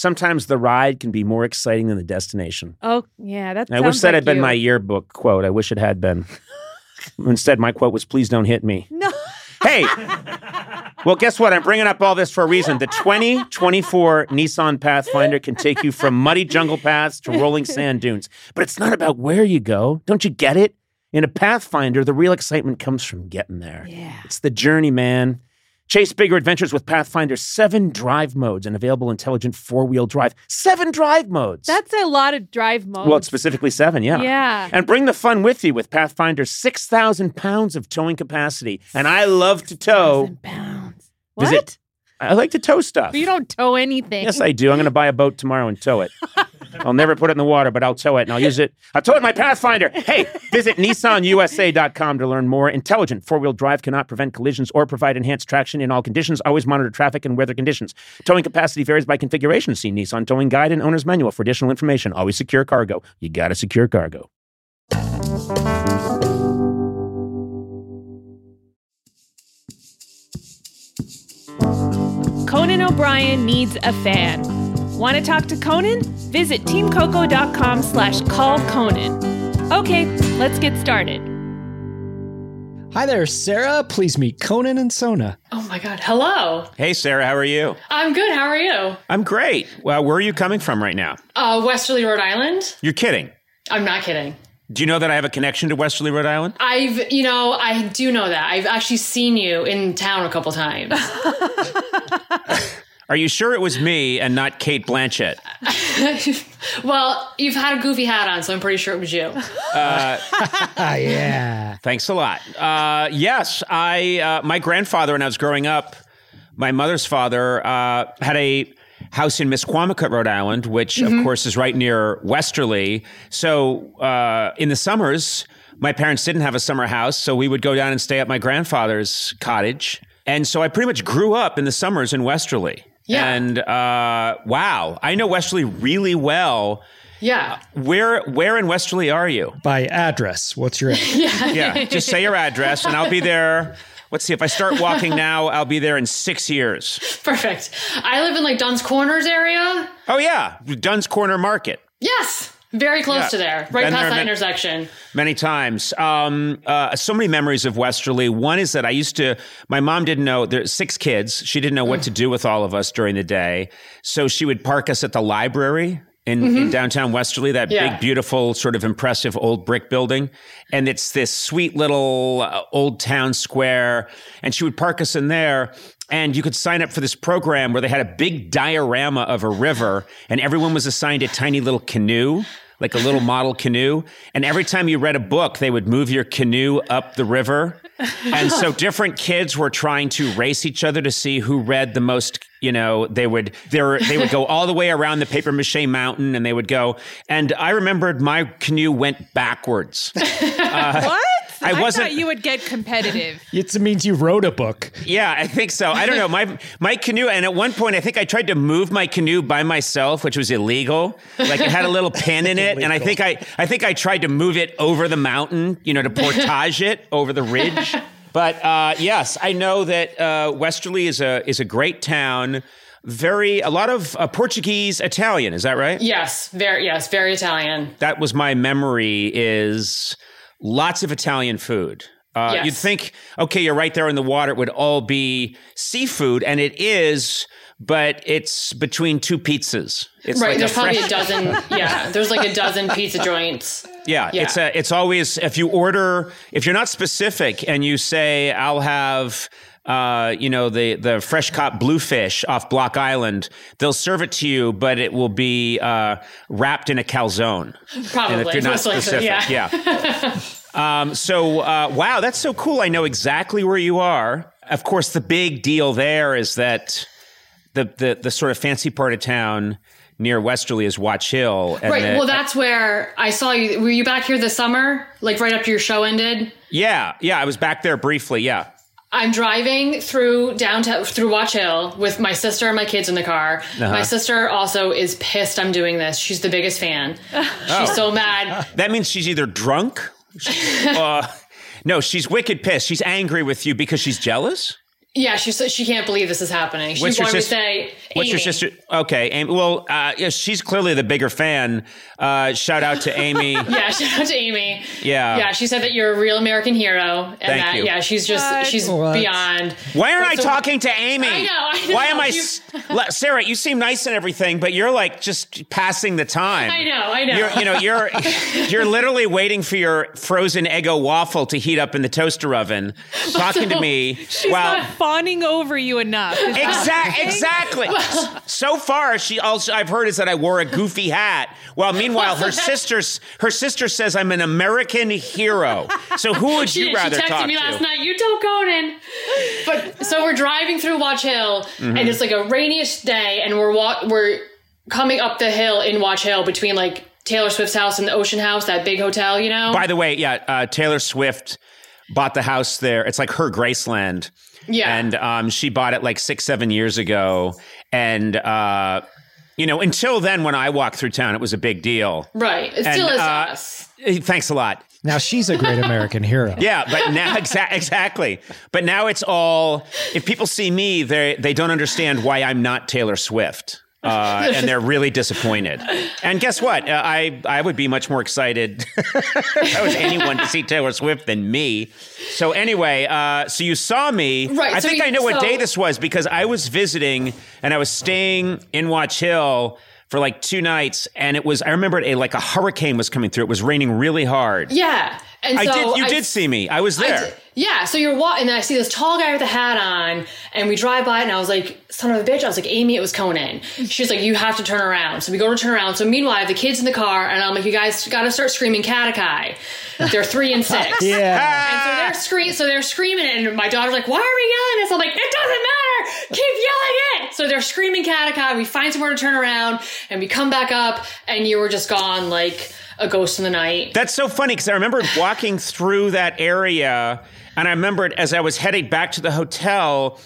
Sometimes the ride can be more exciting than the destination. Oh, yeah. That I wish that like had been you. my yearbook quote. I wish it had been. Instead, my quote was, please don't hit me. No. Hey, well, guess what? I'm bringing up all this for a reason. The 2024 Nissan Pathfinder can take you from muddy jungle paths to rolling sand dunes. But it's not about where you go. Don't you get it? In a Pathfinder, the real excitement comes from getting there. Yeah. It's the journey, man. Chase bigger adventures with Pathfinder's seven drive modes and available intelligent four wheel drive. Seven drive modes. That's a lot of drive modes. well, it's specifically seven, yeah. Yeah. And bring the fun with you with Pathfinder's 6,000 pounds of towing capacity. And I love to tow. 1,000 pounds. Visit- What? I like to tow stuff. But you don't tow anything. Yes, I do. I'm going to buy a boat tomorrow and tow it. I'll never put it in the water, but I'll tow it and I'll use it. I'll tow it in my Pathfinder. Hey, visit nissanusa.com to learn more. Intelligent four wheel drive cannot prevent collisions or provide enhanced traction in all conditions. Always monitor traffic and weather conditions. Towing capacity varies by configuration. See Nissan Towing Guide and Owner's Manual for additional information. Always secure cargo. You got to secure cargo. Conan O'Brien needs a fan. Want to talk to Conan? Visit teamcoco.com slash call Conan. Okay, let's get started. Hi there, Sara. Please meet Conan and Sona. Oh my God. Hello. Hey, Sara, how are you? I'm good. How are you? I'm great. Well, where are you coming from right now? Uh, Westerly, Rhode Island? You're kidding. I'm not kidding. Do you know that I have a connection to Westerly, Rhode Island? I've, you know, I do know that. I've actually seen you in town a couple times. Are you sure it was me and not Cate Blanchett? well, you've had a goofy hat on, so I'm pretty sure it was you. Ah, yeah. Thanks a lot. Uh, yes, I. Uh, my grandfather, when I was growing up, my mother's father uh, had a house in Misquamicut, Rhode Island, which of course is right near Westerly. So uh, in the summers, my parents didn't have a summer house, so we would go down and stay at my grandfather's cottage. And so I pretty much grew up in the summers in Westerly. Yeah. And uh, wow, I know Westerly really well. Yeah. Where where in Westerly are you? By address, what's your address? Yeah, just say your address and I'll be there. Let's see, if I start walking now, I'll be there in six years. Perfect. I live in like Dunn's Corners area. Oh, yeah, Dunn's Corner Market. Yes. Very close Yeah. to there, right Been past there that bit. intersection. Many times. Um, uh, so many memories of Westerly. One is that I used to, my mom didn't know, there's six kids. She didn't know what to do with all of us during the day. So she would park us at the library. In, in downtown Westerly, that Yeah. big, beautiful, sort of impressive old brick building. And it's this sweet little uh, old town square. And she would park us in there. And you could sign up for this program where they had a big diorama of a river, and everyone was assigned a tiny little canoe like a little model canoe. And every time you read a book, they would move your canoe up the river. And so different kids were trying to race each other to see who read the most, you know, they would they were they would go all the way around the paper mache mountain and they would go and I remembered my canoe went backwards. Uh, what? I wasn't- thought you would get competitive. It means you wrote a book. Yeah, I think so. I don't know. My my canoe, and at one point, I think I tried to move my canoe by myself, which was illegal. Like it had a little pin in it, and I think I I think I tried to move it over the mountain, you know, to portage it over the ridge. But uh, yes, I know that uh, Westerly is a is a great town. Very a lot of uh, Portuguese Italian. Is that right? Yes, very yes, very Italian. that was my memory is lots of Italian food. Uh, Yes. You'd think, okay, you're right there in the water. It would all be seafood, and it is. but it's between two pizzas. It's right. like there's a probably fresh- a dozen. Yeah. There's like a dozen pizza joints. Yeah, Yeah. it's a, it's always if you order if you're not specific and you say I'll have uh, you know the the fresh caught bluefish off Block Island, they'll serve it to you, but it will be uh, wrapped in a calzone. Probably. And if you're not most likely, yeah. yeah. um, so uh, wow, that's so cool. I know exactly where you are. Of course, the big deal there is that the the the sort of fancy part of town near Westerly is Watch Hill. And Right. the- well, that's where I saw you. Were you back here this summer? Like right after your show ended? yeah, yeah. I was back there briefly. Yeah. I'm driving through downtown through Watch Hill with my sister and my kids in the car. Uh-huh. My sister also is pissed I'm doing this. She's the biggest fan. Oh. She's so mad. That means she's either drunk. uh, no, she's wicked pissed. She's angry with you because she's jealous. Yeah, she said she can't believe this is happening. She What's your wanted to sister- say, What's your sister? Okay, Amy. Well, uh, yeah, she's clearly the bigger fan. Uh, shout out to Amy. Yeah, shout out to Amy. Yeah. Yeah, she said that you're a real American hero. And Thank that, you. yeah, she's just, What? she's What? beyond. Why aren't I talking to Amy? I know, I know. Why am I, You- Sara? You seem nice and everything, but you're like just passing the time. I know, I know. You're, you know, you're you're literally waiting for your frozen Eggo waffle to heat up in the toaster oven, talking to me. She's while, not fawning over you enough. Is that Exact, okay? exactly. so far, she also I've heard is that I wore a goofy hat. Well, meanwhile, her sister's her sister says I'm an American hero. So who would She, you rather she texted talk me to? last night. You tell Conan. But so we're driving through Watch Hill, Mm-hmm. and it's like a rainiest day, and we're wa- we're coming up the hill in Watch Hill between like Taylor Swift's house and the Ocean House, that big hotel, you know. By the way, yeah, uh, Taylor Swift bought the house there. It's like her Graceland. Yeah. and um, she bought it like six, seven years ago, and. Uh, you know, until then, when I walked through town, it was a big deal. right. It And, still is uh, us. eh, Thanks a lot. Now she's a great American hero. Yeah, but now exa- exactly. But now it's all. If people see me, they they don't understand why I'm not Taylor Swift. Uh, and they're really disappointed. And guess what? Uh, I I would be much more excited if I was anyone to see Taylor Swift than me. So anyway, uh, so you saw me. Right, I so think you- I know what day this was because I was visiting and I was staying in Watch Hill for like two nights, and it was. I remember a like a hurricane was coming through. It was raining really hard. Yeah. And I so did. You I- did see me. I was there. Yeah, so you're walking, and then I see this tall guy with a hat on, and we drive by, and I was like, "Son of a bitch!" I was like, "Amy, it was Conan." She's like, "You have to turn around." So we go to turn around. So meanwhile, I have the kids in the car, and I'm like, "You guys got to start screaming Katakai." They're three and six. Yeah. And so they're scream, so they're screaming, it, and my daughter's like, "Why are we yelling this?" I'm like, "It doesn't matter. Keep yelling it." So they're screaming Katakai. We find somewhere to turn around, and we come back up, and you were just gone like a ghost in the night. That's so funny because I remember walking through that area, and I remembered as I was heading back to the hotel.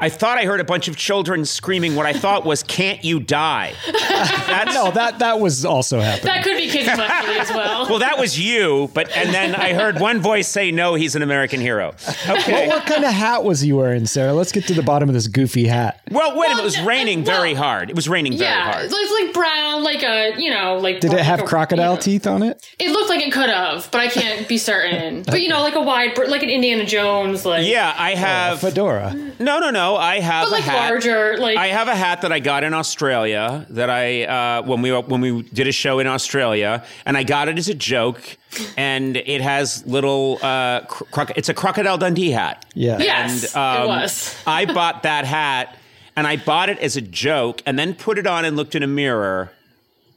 I thought I heard a bunch of children screaming what I thought was "Can't you die?" That's, No, that that was also happening. That could be kids Wesley as well. well, that was you, but and then I heard one voice say, "No, he's an American hero." Okay. what kind of hat was you wearing, Sara? Let's get to the bottom of this goofy hat. Well, wait a minute. It was raining well- very hard. It was raining very hard. it's like- it's like brown, like a you know, like. Did it have like a- crocodile you know. teeth on it? It looked like it could have, but I can't be certain. But you know, like a wide, like an Indiana Jones, like Yeah, I oh, have. Fedora. no, no, no. I have but like a hat. larger, like I have a hat that I got in Australia that I uh, when we when we did a show in Australia, and I got it as a joke, and it has little uh, cro- croc- it's a crocodile Dundee hat. Yeah. yes, um, it was. I bought that hat, and I bought it as a joke, and then put it on and looked in a mirror,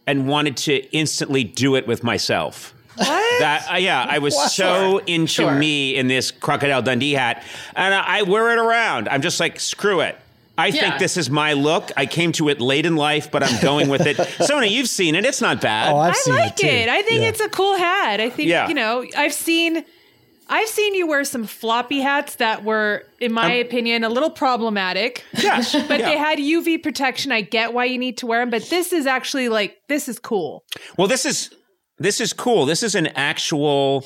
and wanted to instantly do it with myself. What? That uh, yeah, I was so into Sure. me in this crocodile Dundee hat, and I, I wear it around. I'm just like screw it. I think this is my look. I came to it late in life, but I'm going with it. Sona, you've seen it. It's not bad. Oh, I've I seen like it. it. I think Yeah. it's a cool hat. I think Yeah. you know. I've seen, I've seen you wear some floppy hats that were, in my opinion, a little problematic. yes, But yeah. they had UV protection. I get why you need to wear them, but this is actually like this is cool. Well, this is this is cool. This is an actual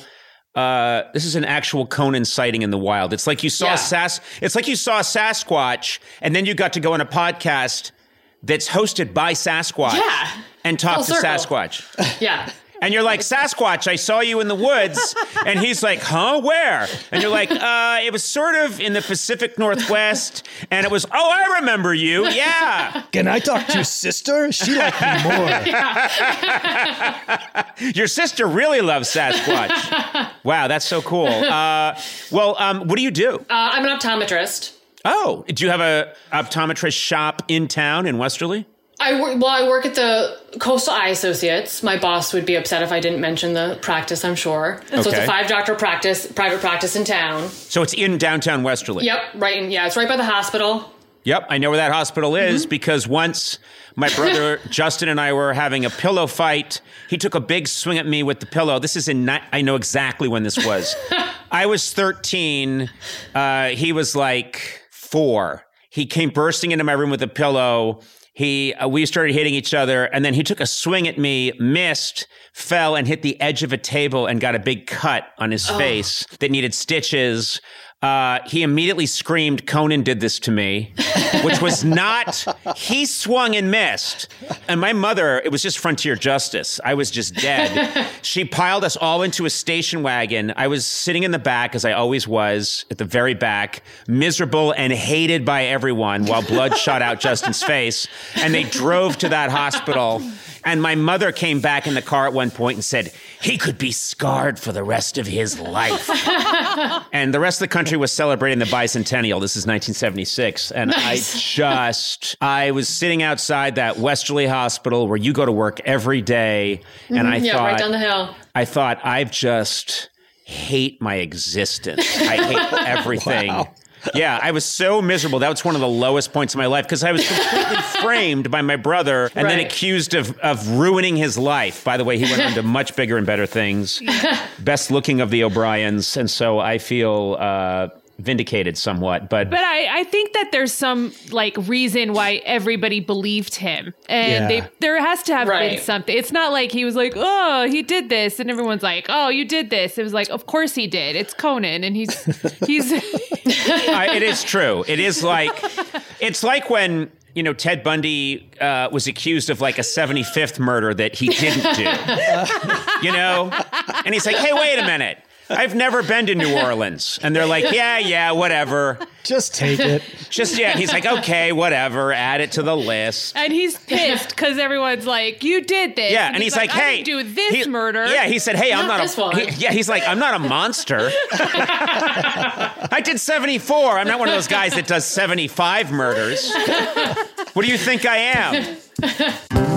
uh, this is an actual Conan sighting in the wild. It's like you saw Yeah. Sas. It's like you saw Sasquatch, and then you got to go on a podcast that's hosted by Sasquatch. Yeah. and talk Full to circle. Sasquatch. Yeah, And you're like, Sasquatch, I saw you in the woods. And he's like, huh, where? And you're like, uh, it was sort of in the Pacific Northwest. And it was, oh, I remember you. Yeah. Can I talk to your sister? She liked me more. Your sister really loves Sasquatch. Wow, that's so cool. Uh, well, um, what do you do? Uh, I'm an optometrist. Oh, do you have a optometrist shop in town in Westerly? I work, well, I work at the Coastal Eye Associates. My boss would be upset if I didn't mention the practice, I'm sure. Okay. So it's a five doctor practice, private practice in town. So it's in downtown Westerly. Yep, right. In, yeah, it's right by the hospital. Yep, I know where that hospital is Mm-hmm. because once my brother Justin and I were having a pillow fight. He took a big swing at me with the pillow. This is in I know exactly when this was. I was 13. Uh, he was like four. He came bursting into my room with a pillow. He uh, we started hitting each other, and then he took a swing at me, missed, fell, and hit the edge of a table and got a big cut on his face that needed stitches. Uh, he immediately screamed, Conan did this to me, which was not, he swung and missed. And my mother, it was just frontier justice. I was just dead. she piled us all into a station wagon. I was sitting in the back, as I always was, at the very back, miserable and hated by everyone while blood shot out Justin's face. And they drove to that hospital. And my mother came back in the car at one point and said, he could be scarred for the rest of his life. and the rest of the country was celebrating the bicentennial. This is 1976. And I just, I was sitting outside that Westerly Hospital where you go to work every day. And mm-hmm. I Yeah, thought, right down the hill. I thought, I've just hate my existence. I hate everything. Yeah, I was so miserable. That was one of the lowest points of my life because I was completely framed by my brother and then accused of, of ruining his life. By the way, he went on to much bigger and better things. Best looking of the O'Briens. And so I feel uh, vindicated somewhat. But, But I, I think that there's some like reason why everybody believed him, and Yeah. they there has to have been something. It's not like he was like, "Oh, he did this," and everyone's like, "Oh, you did this." It was like, "Of course he did. It's Conan, and he's he's I, it is true. It is like it's like when you know Ted Bundy uh, was accused of like a 75th murder that he didn't do. you know, and he's like, "Hey, wait a minute." I've never been to New Orleans. And they're like, yeah, yeah, whatever. Just take it. Just, yeah. He's like, okay, whatever. Add it to the list. and he's pissed because everyone's like, "You did this." Yeah, and he's, like, "I "Hey, didn't do this he- murder." Yeah, he said, "Hey, I'm Not not this a." one. he- yeah, he's like, "I'm not a monster." I did 74. I'm not one of those guys that does 75 murders. what do you think I am?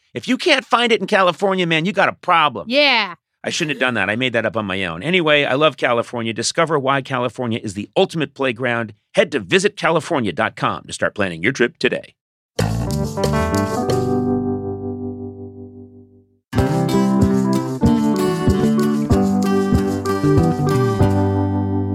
if you can't find it in California, man, you got a problem. yeah. I shouldn't have done that. I made that up on my own. Anyway, I love California. Discover why California is the ultimate playground. Head to visitcalifornia.com to start planning your trip today.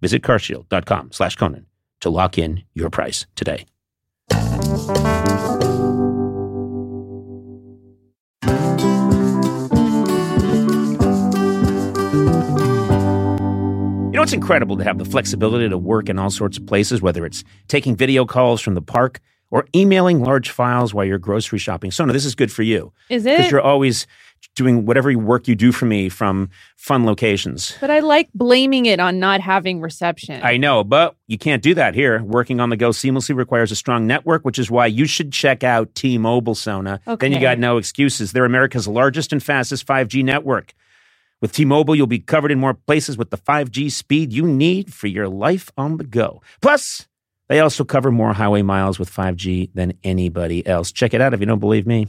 Visit carshield.com slash Conan to lock in your price today. You know, it's incredible to have the flexibility to work in all sorts of places, whether it's taking video calls from the park or emailing large files while you're grocery shopping. Sona, this is good for you Is it? because you're always doing whatever work you do for me from fun locations. But I like blaming it on not having reception. I know, but you can't do that here. Working on the go seamlessly requires a strong network, which is why you should check out T Mobile Sona. Okay. Then you got no excuses. They're America's largest and fastest 5G network. With T Mobile, you'll be covered in more places with the 5G speed you need for your life on the go. Plus, they also cover more highway miles with 5G than anybody else. Check it out if you don't believe me.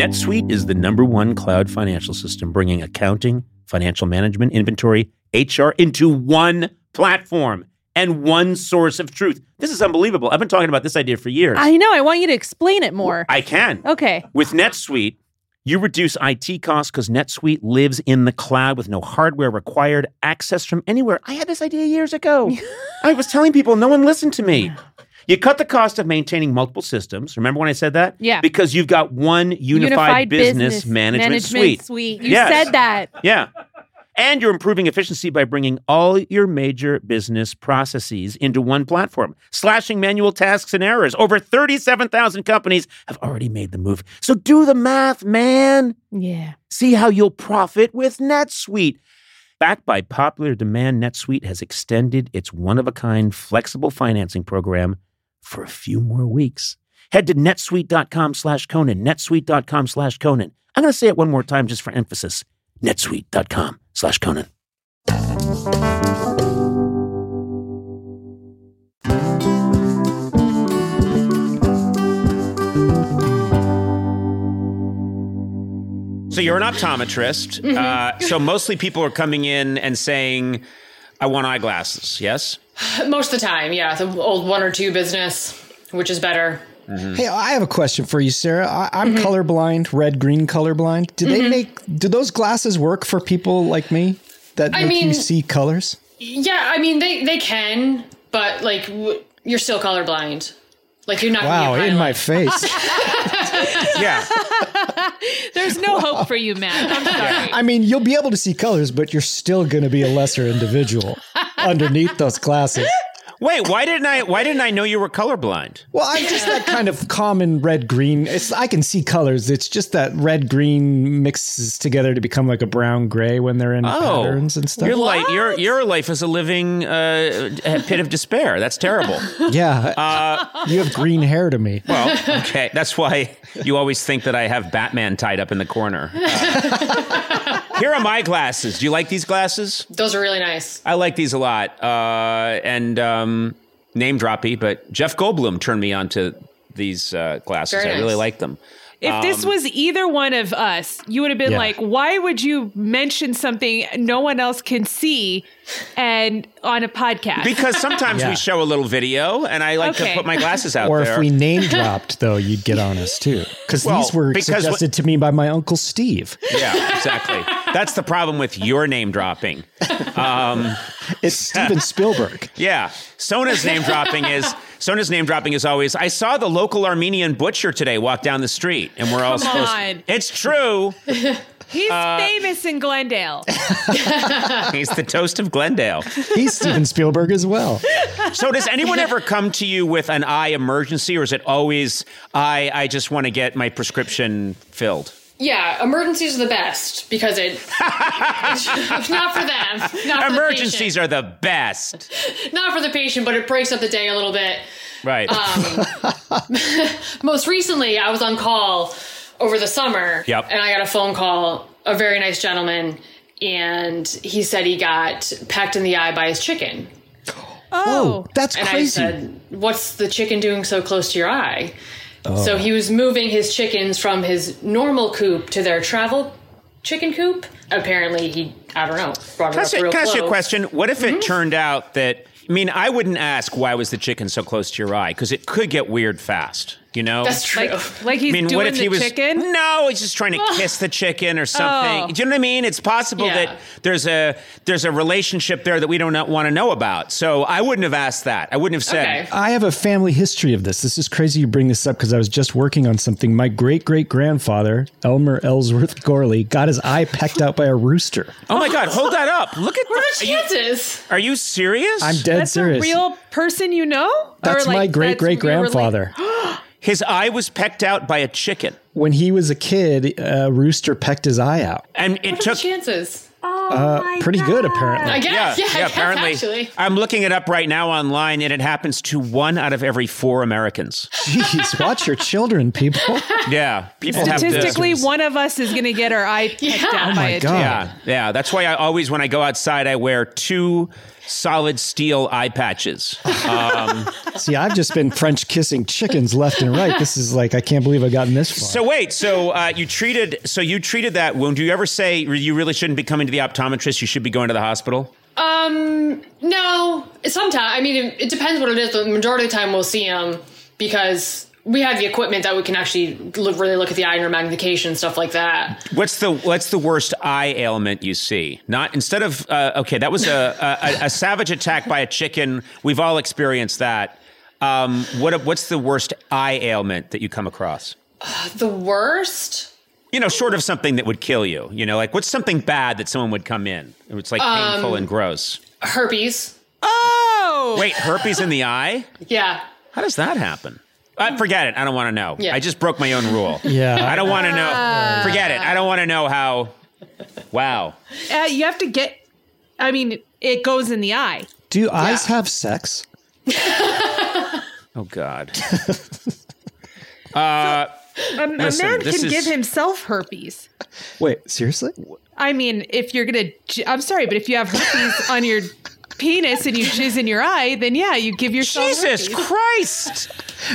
NetSuite is the number one cloud financial system, bringing accounting, financial management, inventory, HR into one platform and one source of truth. This is unbelievable. I've been talking about this idea for years. I know. I want you to explain it more. I can. okay. With NetSuite, you reduce IT costs because NetSuite lives in the cloud with no hardware required, access from anywhere. I had this idea years ago. I was telling people, no one listened to me. You cut the cost of maintaining multiple systems. Remember when I said that? Yeah. Because you've got one unified, business, management, suite. You Yes. said that. Yeah. And you're improving efficiency by bringing all your major business processes into one platform, slashing manual tasks and errors. Over 37,000 companies have already made the move. So do the math, man. Yeah. See how you'll profit with NetSuite. Backed by popular demand, NetSuite has extended its one of a kind flexible financing program for a few more weeks. Head to netsuite.com slash Conan, netsuite.com slash Conan. I'm going to say it one more time just for emphasis netsuite.com slash Conan. So you're an optometrist. Uh, so mostly people are coming in and saying, I want eyeglasses, yes? Most of the time, yeah. The old one or two business, which is better. Mm-hmm. Hey, I have a question for you, Sara. I, I'm mm-hmm. colorblind, red green colorblind. Do they mm-hmm. make? Do those glasses work for people like me that I make you mean- see colors? Yeah, I mean they they can, but like w- you're still colorblind. Like you're not. gonna Wow, be a in my face. Yeah. There's no hope for you, Matt. I'm sorry. I mean, you'll be able to see colors, but you're still going to be a lesser individual underneath those glasses. Wait, why didn't I? Why didn't I know you were colorblind? Well, I'm just that kind of common red green. It's I can see colors. It's just that red green mixes together to become like a brown gray when they're in patterns and stuff. Your life, your your life is a living uh, pit of despair. That's terrible. yeah, you have green hair to me. Well, okay, that's why you always think that I have Batman tied up in the corner. Uh, here are my glasses. Do you like these glasses? Those are really nice. I like these a lot. Uh, and um, name droppy, but Jeff Goldblum turned me on to these uh, glasses. Very I really like them. If this um, was either one of us, you would have been Yeah. like, why would you mention something no one else can see and on a podcast? Because sometimes Yeah. we show a little video, and I like Okay. to put my glasses out Or there. if we name dropped, though, you'd get on us too. Because Well, these were because suggested to me by my uncle Steve. yeah, exactly. That's the problem with your name dropping. Um, it's Steven Spielberg. Yeah. Sona's name dropping is Sona's name dropping is always I saw the local Armenian butcher today walk down the street and we're all Come supposed on. It's true. He's uh, famous in Glendale. He's the toast of Glendale. He's Steven Spielberg as well. So does anyone ever come to you with an eye emergency or is it always I I just want to get my prescription filled? Yeah, emergencies are the best because it it's not for them, not for Emergencies the are the best. not for the patient, but it breaks up the day a little bit. Right. Um, Most recently, I was on call over the summer, Yep. and I got a phone call. A very nice gentleman, and he said he got pecked in the eye by his chicken. Oh, that's And crazy. I said, "What's the chicken doing so close to your eye?" Oh. So he was moving his chickens from his normal coop to their travel chicken coop. Apparently, he I don't know brought it Can I up real can I ask you a question? What if it Mm-hmm. turned out that I mean, I wouldn't ask why was the chicken so close to your eye because it could get weird fast. You know, That's true. Like, like he's I mean, doing what if the he was chicken? No, he's just trying to kiss the chicken or something. Oh. Do you know what I mean? It's possible Yeah. that there's a there's a relationship there that we don't want to know about. So I wouldn't have asked that. I wouldn't have said. Okay. I have a family history of this. This is crazy you bring this up because I was just working on something. My great great grandfather, Elmer Ellsworth Gorley, got his eye pecked out by a rooster. Oh my God, hold that up! Look at What the, the are you, chances? are you serious? I'm dead That's serious. a real person you know? That's Or, like, my great that's great your rela- grandfather. His eye was pecked out by a chicken, when he was a kid, a rooster pecked his eye out. and it What are the took. chances? Uh, pretty good, apparently. I guess. Yeah, I guess, apparently. Actually, I'm looking it up right now online, and it happens to one out of every four Americans. Jeez, watch your children, people. Yeah, people Statistically, this. one of us is going to get our eye pecked Yeah. out Oh by my a God. chicken. Yeah, yeah. That's why I always, when I go outside, I wear two solid steel eye patches. See, I've just been French kissing chickens left and right. This is like I can't believe I've gotten this far. So wait, so uh, you treated, so you treated that wound. Do you ever say you really shouldn't be coming to the optometrist? You should be going to the hospital. um, no. Sometimes I mean, it, it depends what it is. But the majority of the time, we'll see them because we have the equipment that we can actually look, really look at the eye under magnification stuff like that. What's the what's the worst eye ailment you see? Not instead of uh, okay, that was a, a a savage attack by a chicken. We've all experienced that. Um, what what's the worst eye ailment that you come across? The worst. You know, short of something that would kill you. You know, like what's something bad that someone would come in? It's like painful and gross. Herpes. Oh! Wait, herpes in the eye? Yeah. How does that happen? Uh, forget it. I don't want to know. Yeah. I just broke my own rule. Yeah. I don't want to know. Forget it. I don't want to know how. Wow. Uh, you have to get, I mean, it goes in the eye. Do eyes have sex? Oh God. A, a Listen, man this can is- give himself herpes. Wait, seriously? I mean, if you're gonna, j- I'm sorry, but if you have herpes on your penis and you jizz in your eye, then yeah, you give yourself Jesus herpes. Christ!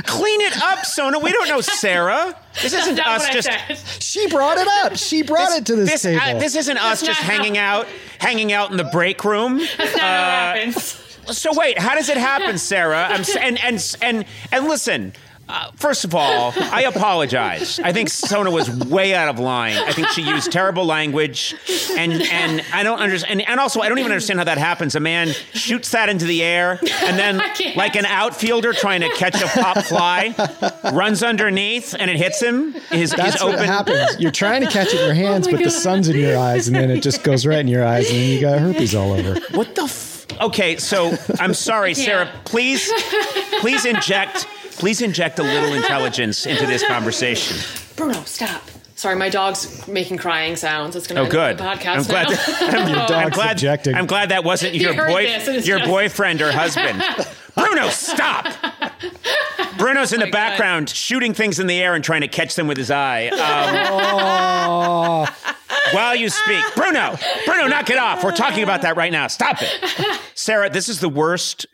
Clean it up, Sona. We don't know Sara. This isn't That's us what just. I said. She brought it up. She brought it to this, This, table. uh, this isn't us just not how- hanging out, hanging out in the break room. That's not how it happens. So wait, how does it happen, Sara? I'm and and and and listen. Uh, first of all, I apologize. I think Sona was way out of line. I think she used terrible language, and and I don't understand. And, and also, I don't even understand how that happens. A man shoots that into the air, and then, like an outfielder trying to catch a pop fly, runs underneath, and it hits him. His, That's his what open. happens. You're trying to catch it in your hands, my but the sun's in your eyes, and then it just goes right in your eyes, and then you got herpes all over. What the? F- Okay, so I'm sorry. Sara. Please, please inject, please inject a little intelligence into this conversation. Bruno, stop. Sorry, my dog's making crying sounds. It's going to Oh, end good. the podcast I'm glad. now. Your I'm dog's glad. objecting. I'm glad that wasn't your heard boy, this and it's your just- boyfriend or husband. Bruno, stop. Bruno's in the Oh my God. background shooting things in the air and trying to catch them with his eye. Um, while you speak, Bruno, Bruno, knock it off. We're talking about that right now. Stop it, Sara. This is the worst,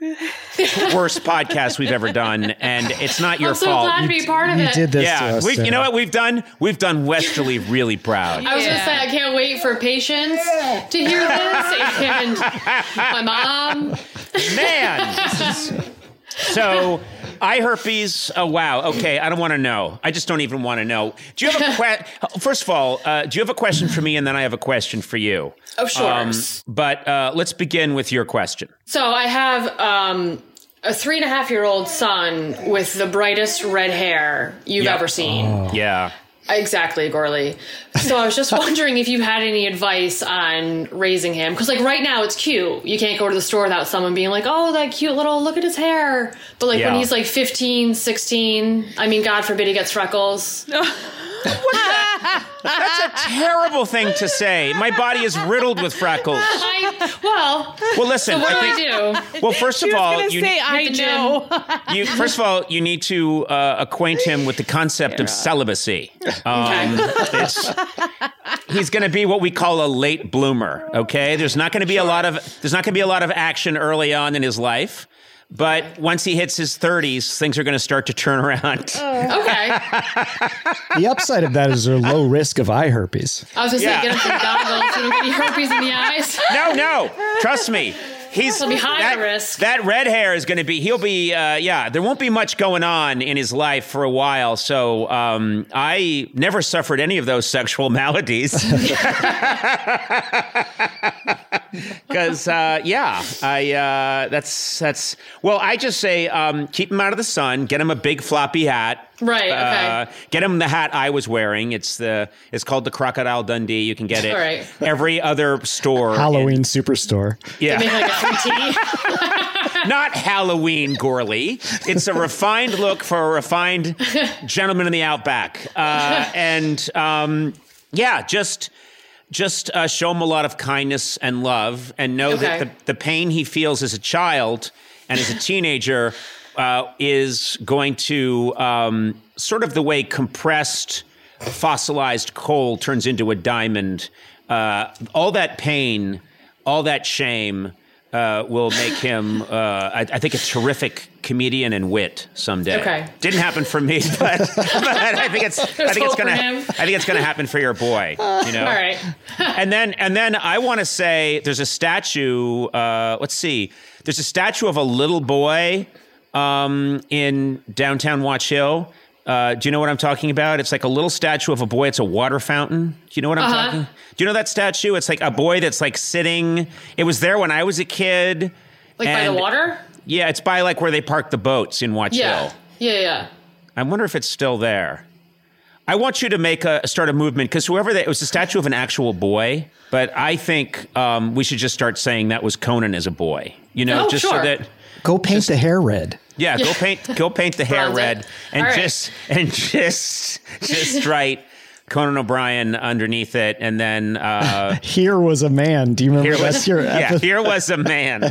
worst podcast we've ever done, and it's not your I'm so fault. glad to be part of You it. did this to yeah, us. we, you know what we've done? We've done Westerly really proud. I was Yeah. gonna say I can't wait for patients to hear this and my mom. Man. so, eye herpes. Oh wow. Okay, I don't want to know. I just don't even want to know. Do you have a question? First of all, uh, do you have a question for me, and then I have a question for you. Oh sure. Um, but uh, let's begin with your question. So I have um, a three and a half year old son with the brightest red hair you've Yep. ever seen. Yeah. Exactly, Gorley. So I was just wondering if you had any advice on raising him. Because, like, right now it's cute. You can't go to the store without someone being like, oh, that cute little, look at his hair. But, like, Yeah. when he's like 15, 16, I mean, God forbid he gets freckles. That's a terrible thing to say. My body is riddled with freckles. I, well, Well, listen. what do I I do? well, first She of was all, gonna you say, need, I know. you first of all you need to uh, acquaint him with the concept of celibacy. Um, it's, he's going to be what we call a late bloomer. Okay, there's not going to be a lot of there's not going to be a lot of action early on in his life. But once he hits his 30s, things are going to start to turn around. Okay. The upside of that is there's a low risk of eye herpes. I was just to Yeah. say, get him some goggles so don't get any herpes in the eyes. No, no, trust me. He's It'll be high that, risk. That red hair is going to be. He'll be. Uh, yeah, there won't be much going on in his life for a while. So um, I never suffered any of those sexual maladies. Because uh, yeah, I uh, that's that's well. I just say um, keep him out of the sun. Get him a big floppy hat. Right, okay. Uh, get him the hat I was wearing. It's the it's called the Crocodile Dundee. You can get it All right. every other store. Halloween superstore. Yeah. Make like a 3T. Not Halloween, Gorley. It's a refined look for a refined gentleman in the outback. Uh, and um, yeah, just just uh, show him a lot of kindness and love, and know that the, the pain he feels as a child and as a teenager uh, is going to um, sort of the way compressed fossilized coal turns into a diamond. Uh, all that pain, all that shame. Uh, will make him, uh, I, I think, a terrific comedian and wit someday. Okay. Didn't happen for me, but, but I think it's, I think it's gonna. I think it's gonna happen for your boy. You know. All right. and then and then I want to say there's a statue. Uh, let's see. There's a statue of a little boy um, in downtown Watch Hill. Uh, do you know what I'm talking about? It's like a little statue of a boy. It's a water fountain. Do you know what I'm Uh-huh. talking? Do you know that statue? It's like a boy that's like sitting. It was there when I was a kid. Like by the water? Yeah, it's by like where they park the boats in Watch Yeah. Hill. Yeah, yeah. I wonder if it's still there. I want you to make a start a movement because whoever that it was a statue of an actual boy, but I think um, we should just start saying that was Conan as a boy. You know, Oh, just sure. so that Go paint the hair red. Yeah, go paint go paint the hair red and All right. just and just just write Conan O'Brien underneath it, and then uh, Here was a man. Do you remember here was that's your yeah, epithet? here was a man.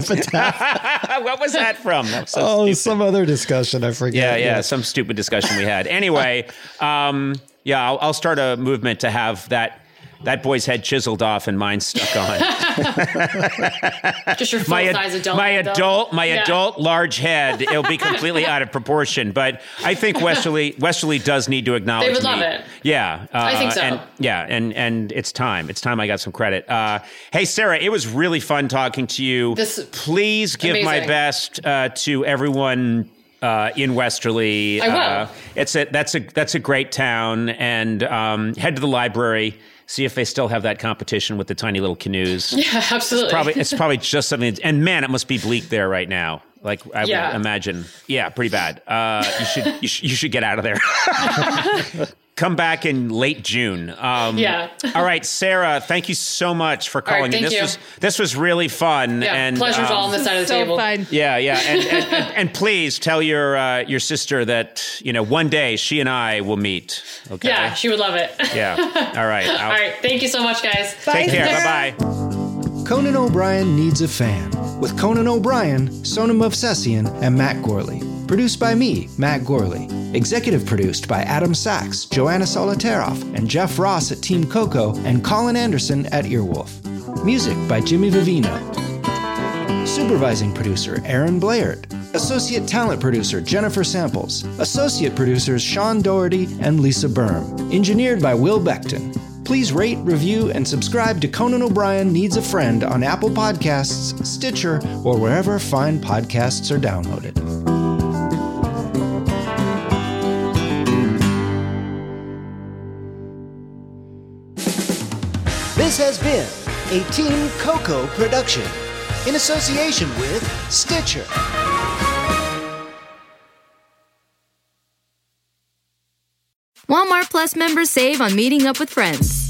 what was that from? That was so Oh, stupid. some other discussion. I forget. Yeah, yeah, some stupid discussion we had. Anyway, um, yeah, I'll, I'll start a movement to have that that boy's head chiseled off and mine stuck on. Just your full my size adult. my though. adult, my Yeah. adult large head. It'll be completely out of proportion. But I think Westerly Westerly does need to acknowledge. They would me. love it. Yeah, uh, I think so. And, yeah, and and it's time. It's time I got some credit. Uh, hey, Sara, it was really fun talking to you. This- Please give my best uh, to everyone. Uh, in Westerly, I will. Uh, it's a that's a that's a great town, and um, head to the library, see if they still have that competition with the tiny little canoes. Yeah, absolutely. probably it's probably just something and man it must be bleak there right now. Like i Yeah. would imagine. Yeah pretty bad. Uh you should you should, you should get out of there come back in late June. Um, Yeah. all right, Sara. Thank you so much for All right, calling in. thank This you. was this was really fun. Yeah, and pleasure's um, all on this side of the so table. fun. Yeah, yeah, and, and, and, and please tell your uh, your sister that you know one day she and I will meet. Okay. Yeah, she would love it. Yeah. All right. All right. Thank you so much, guys. Take care. Bye bye. Conan O'Brien Needs a Fan with Conan O'Brien, Sona Movsesian, and Matt Gorley. Produced by me, Matt Gorley. Executive produced by Adam Sachs, Joanna Solotaroff, and Jeff Ross at Team Coco, and Colin Anderson at Earwolf. Music by Jimmy Vivino. Supervising producer Aaron Bleyaert. Associate talent producer Jennifer Samples. Associate producers Sean Doherty and Lisa Berm. Engineered by Will Beckton. Please rate, review, and subscribe to Conan O'Brien Needs a Friend on Apple Podcasts, Stitcher, or wherever fine podcasts are downloaded. This has been a Team Coco production in association with Stitcher. Walmart Plus members save on meeting up with friends.